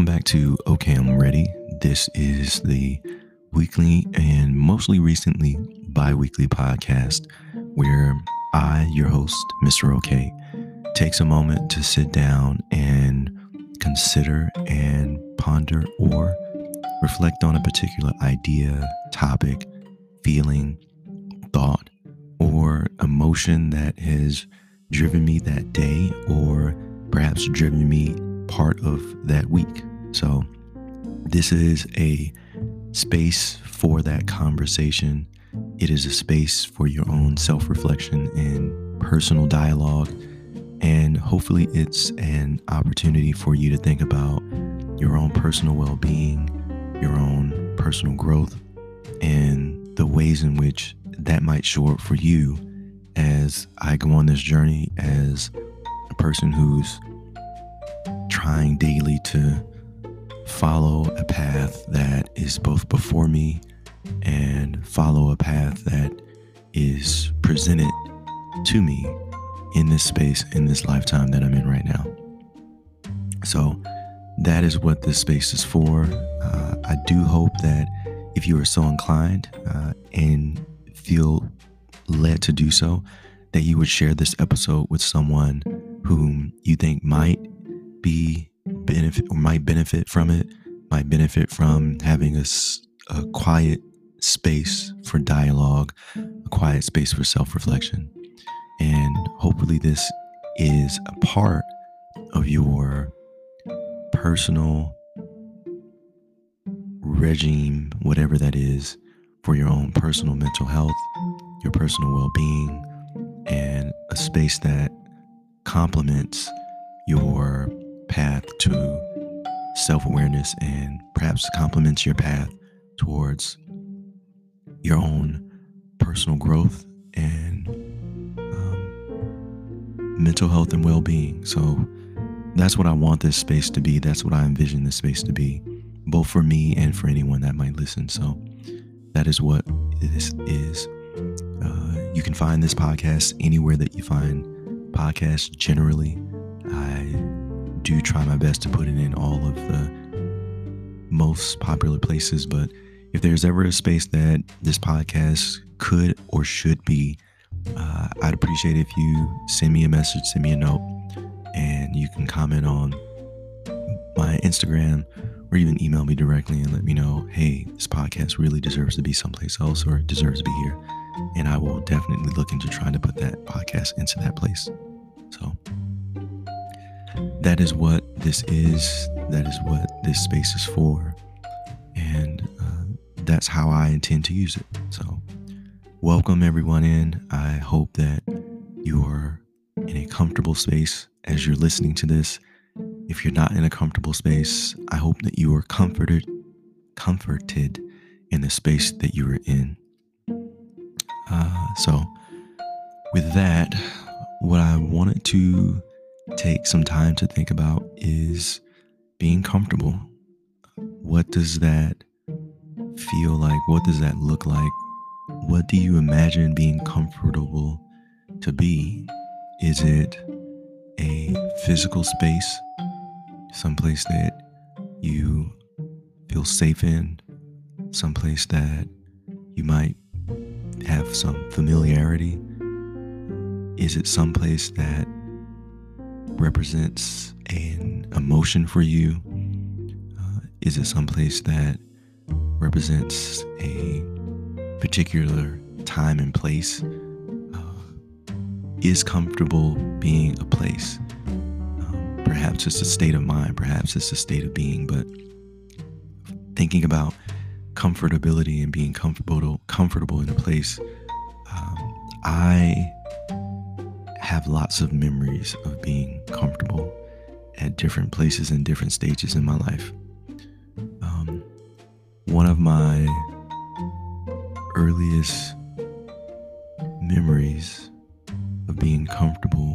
Welcome back to Okay, I'm Ready. This is the weekly and mostly recently bi weekly podcast where I, your host, Mr. OK, takes a moment to sit down and consider and ponder or reflect on a particular idea, topic, feeling, thought, or emotion that has driven me that day or perhaps driven me part of that week. So, this is a space for that conversation. It is a space for your own self reflection and personal dialogue. And hopefully, it's an opportunity for you to think about your own personal well being, your own personal growth, and the ways in which that might show up for you as I go on this journey as a person who's trying daily to follow a path that is both before me and follow a path that is presented to me in this space, in this lifetime that I'm in right now. So, that is what this space is for. Uh, I do hope that if you are so inclined uh, and feel led to do so, that you would share this episode with someone whom you think might be benefit might benefit from it, might benefit from having a, a quiet space for dialogue, a quiet space for self reflection. And hopefully, this is a part of your personal regime, whatever that is, for your own personal mental health, your personal well being, and a space that complements your path to self awareness and perhaps complements your path towards your own personal growth and um, mental health and well being. So that's what I want this space to be. That's what I envision this space to be, both for me and for anyone that might listen. So that is what this is. Uh, you can find this podcast anywhere that you find podcasts generally. I do try my best to put it in all of the most popular places, but if there's ever a space that this podcast could or should be, uh, I'd appreciate if you send me a message, send me a note, and you can comment on my Instagram or even email me directly and let me know, hey, this podcast really deserves to be someplace else or it deserves to be here. And I will definitely look into trying to put that podcast into that place. So that is what this is. That is what this space is for. And uh, that's how I intend to use it. So, welcome everyone in. I hope that you are in a comfortable space as you're listening to this. If you're not in a comfortable space, I hope that you are comforted, comforted in the space that you are in. Uh, so, with that, what I wanted to take some time to think about is being comfortable. What does that feel like? What does that look like? What do you imagine being comfortable to be? Is it a physical space, someplace that you feel safe in, someplace that you might have some familiarity? Is it someplace that represents an emotion for you? Uh, is it someplace that represents a particular time and place? Uh, is comfortable being a place? Um, perhaps it's a state of mind, perhaps it's a state of being, but thinking about comfortability and being comfortable comfortable in a place um, i have lots of memories of being comfortable at different places and different stages in my life. Um, one of my earliest memories of being comfortable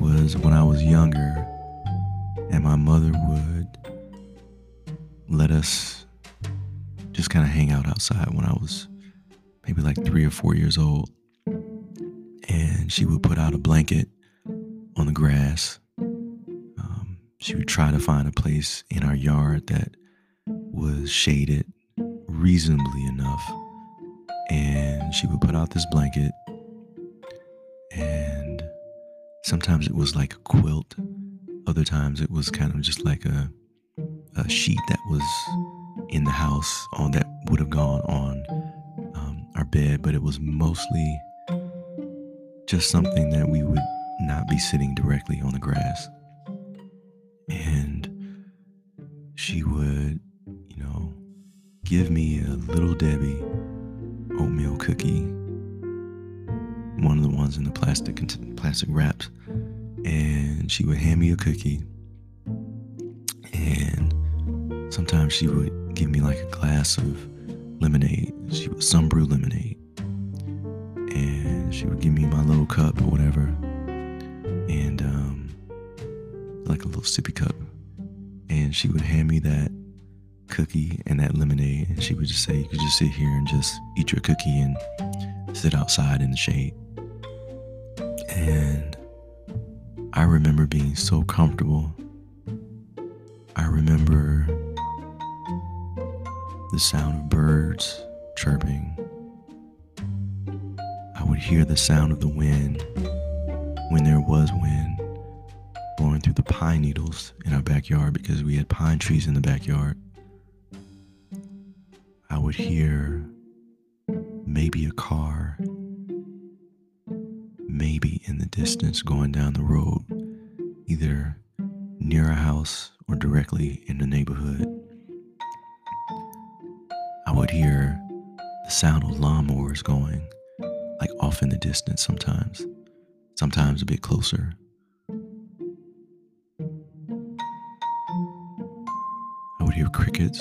was when I was younger, and my mother would let us just kind of hang out outside when I was maybe like three or four years old and she would put out a blanket on the grass. Um, she would try to find a place in our yard that was shaded reasonably enough. And she would put out this blanket, and sometimes it was like a quilt, other times it was kind of just like a, a sheet that was in the house on that would have gone on um, our bed, but it was mostly just something that we would not be sitting directly on the grass. And she would, you know, give me a little Debbie oatmeal cookie, one of the ones in the plastic plastic wraps, and she would hand me a cookie. And sometimes she would give me like a glass of lemonade. She would some brew lemonade she would give me my little cup or whatever, and um, like a little sippy cup, and she would hand me that cookie and that lemonade, and she would just say, "You could just sit here and just eat your cookie and sit outside in the shade." And I remember being so comfortable. I remember the sound of birds chirping would hear the sound of the wind when there was wind blowing through the pine needles in our backyard because we had pine trees in the backyard. I would hear maybe a car, maybe in the distance going down the road, either near a house or directly in the neighborhood. I would hear the sound of lawnmowers going off in the distance sometimes, sometimes a bit closer. I would hear crickets.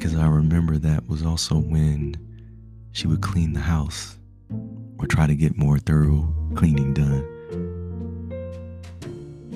Because I remember that was also when she would clean the house or try to get more thorough cleaning done.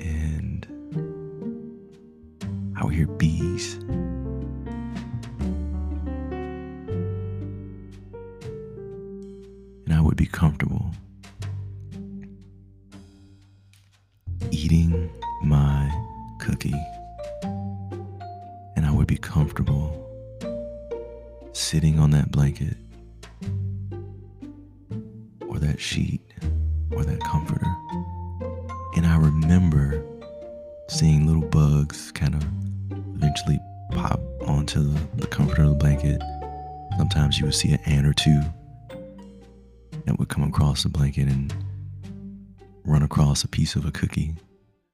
And I would hear bees. And I would be comfortable on that blanket or that sheet or that comforter. And I remember seeing little bugs kind of eventually pop onto the, the comforter of the blanket. Sometimes you would see an ant or two that would come across the blanket and run across a piece of a cookie.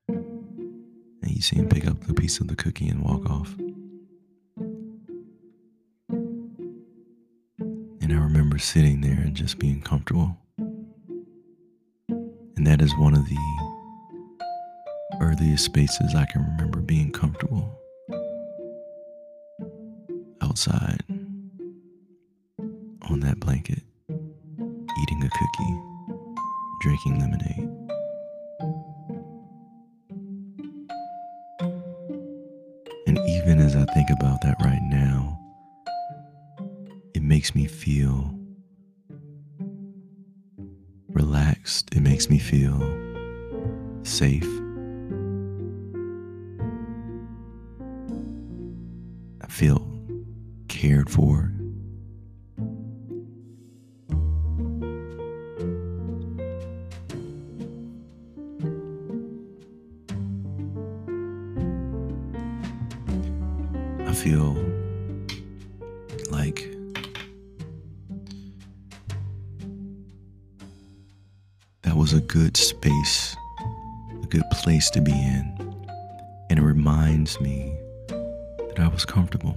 And you see him pick up the piece of the cookie and walk off. And I remember sitting there and just being comfortable. And that is one of the earliest spaces I can remember being comfortable. Outside, on that blanket, eating a cookie, drinking lemonade. And even as I think about that right now, makes me feel relaxed. It makes me feel safe. I feel cared for. I feel a good space, a good place to be in. And it reminds me that I was comfortable.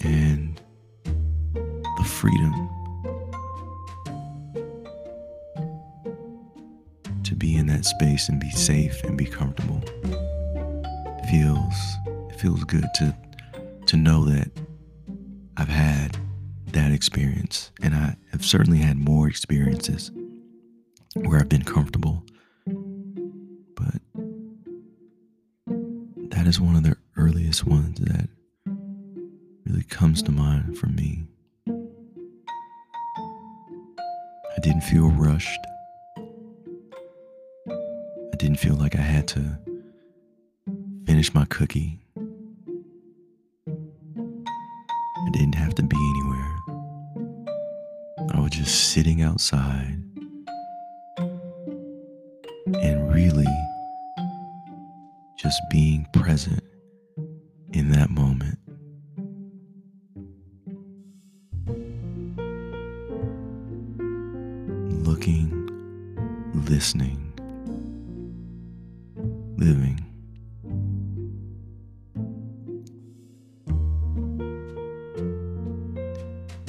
And the freedom to be in that space and be safe and be comfortable feels it feels good to to know that I've had that experience and I have certainly had more experiences where I've been comfortable, but that is one of the earliest ones that really comes to mind for me. I didn't feel rushed. I didn't feel like I had to finish my cookie. I didn't have to be just sitting outside and really just being present in that moment. Looking, listening, living.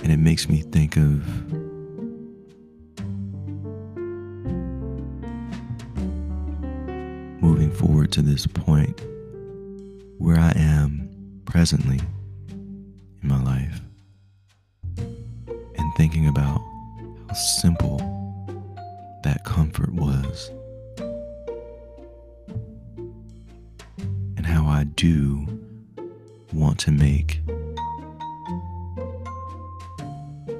And it makes me think of to this point where I am presently in my life and thinking about how simple that comfort was and how I do want to make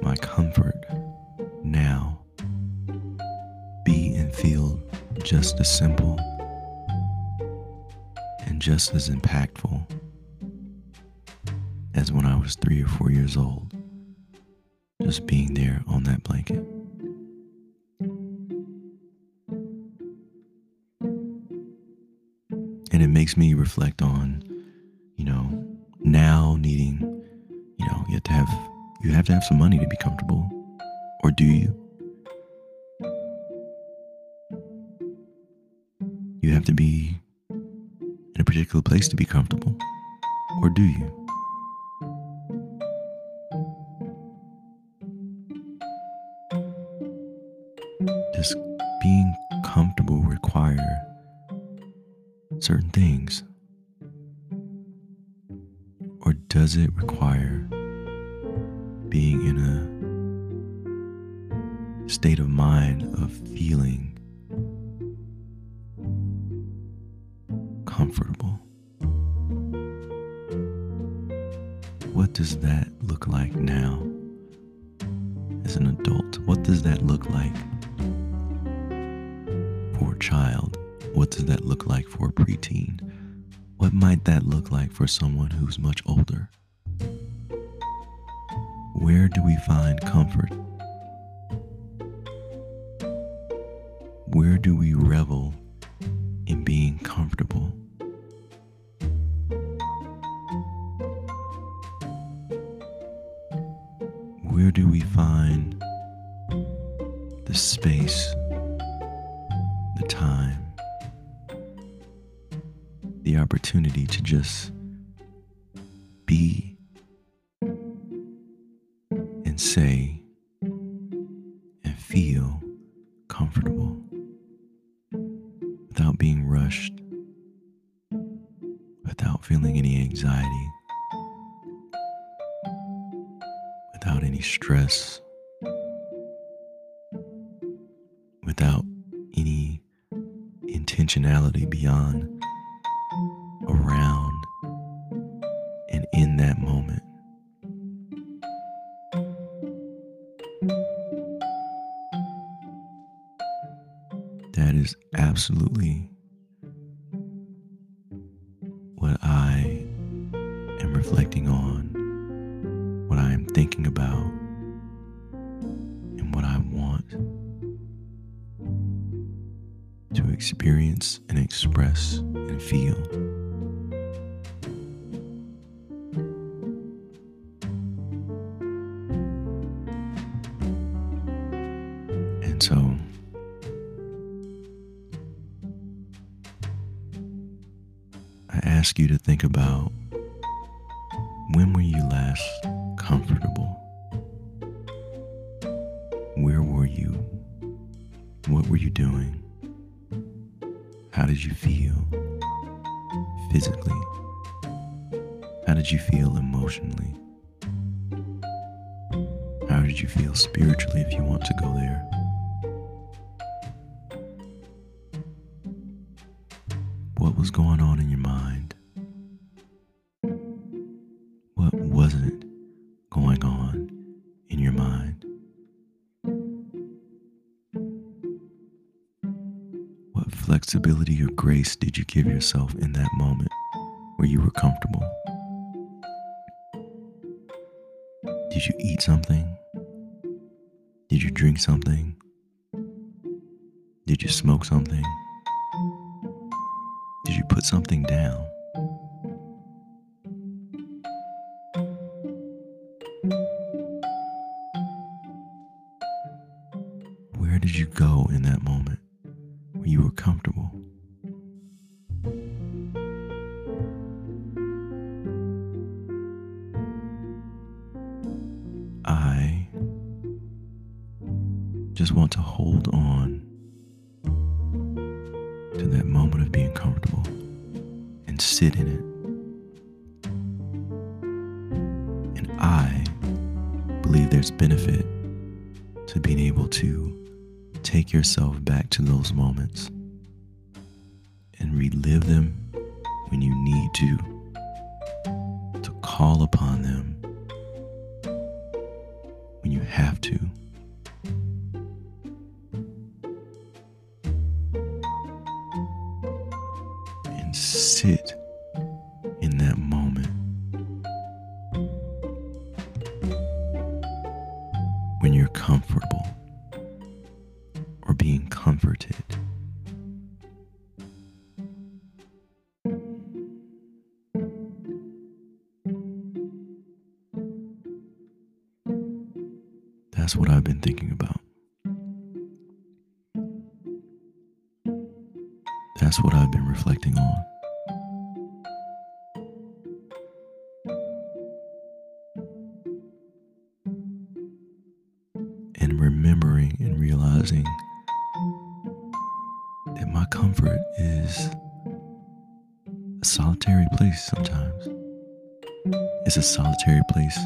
my comfort now be and feel just as simple just as impactful as when I was three or four years old, just being there on that blanket. And it makes me reflect on, you know, now needing, you know, you have to have you have to have some money to be comfortable. Or do you? You have to be particular place to be comfortable. Or do you? Does being comfortable require certain things? Or does it require being in a state of mind of feeling does that look like now as an adult? What does that look like for a child? What does that look like for a preteen? What might that look like for someone who's much older? Where do we find comfort? Where do we revel in being comfortable? Do we find the space, the time, the opportunity to just be and say any stress, without any intentionality beyond and feel. Emotionally? How did you feel spiritually if you want to go there? What was going on in your mind? What wasn't going on in your mind? What flexibility or grace did you give yourself in that moment where you were comfortable? Did you eat something? Did you drink something? Did you smoke something? Did you put something down? Where did you go in that moment where you were comfortable? Sit in it. And I believe there's benefit to being able to take yourself back to those moments and relive them when you need to, to call upon them when you have to. And sit That's what I've been thinking about. That's what I've been reflecting on. And remembering and realizing that my comfort is a solitary place sometimes. It's a solitary place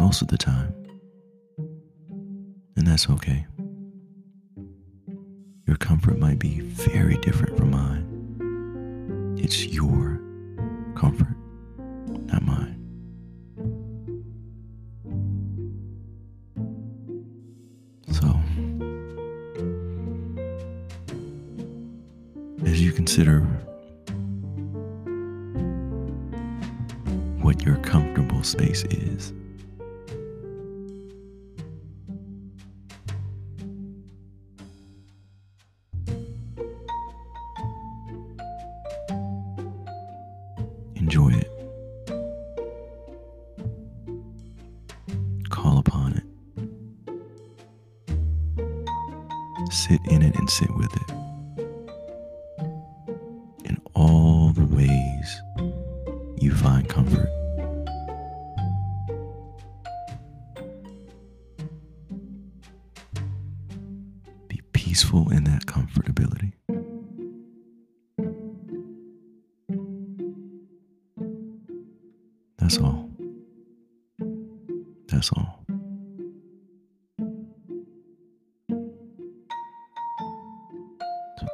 most of the time. That's okay. Your comfort might be very different from mine. It's your comfort, not mine. So, as you consider what your comfortable space is, Sit in it and sit with it. In all the ways you find comfort. Be peaceful in that comfortability.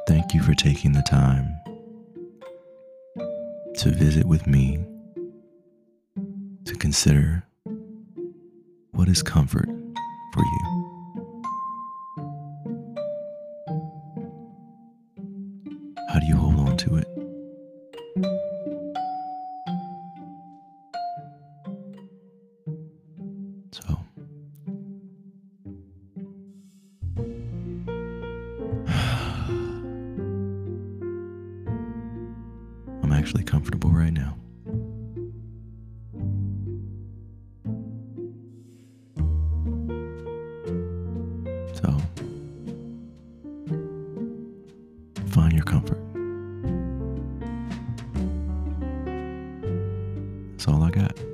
Thank you for taking the time to visit with me to consider what is comfort for you. Your comfort. That's all I got.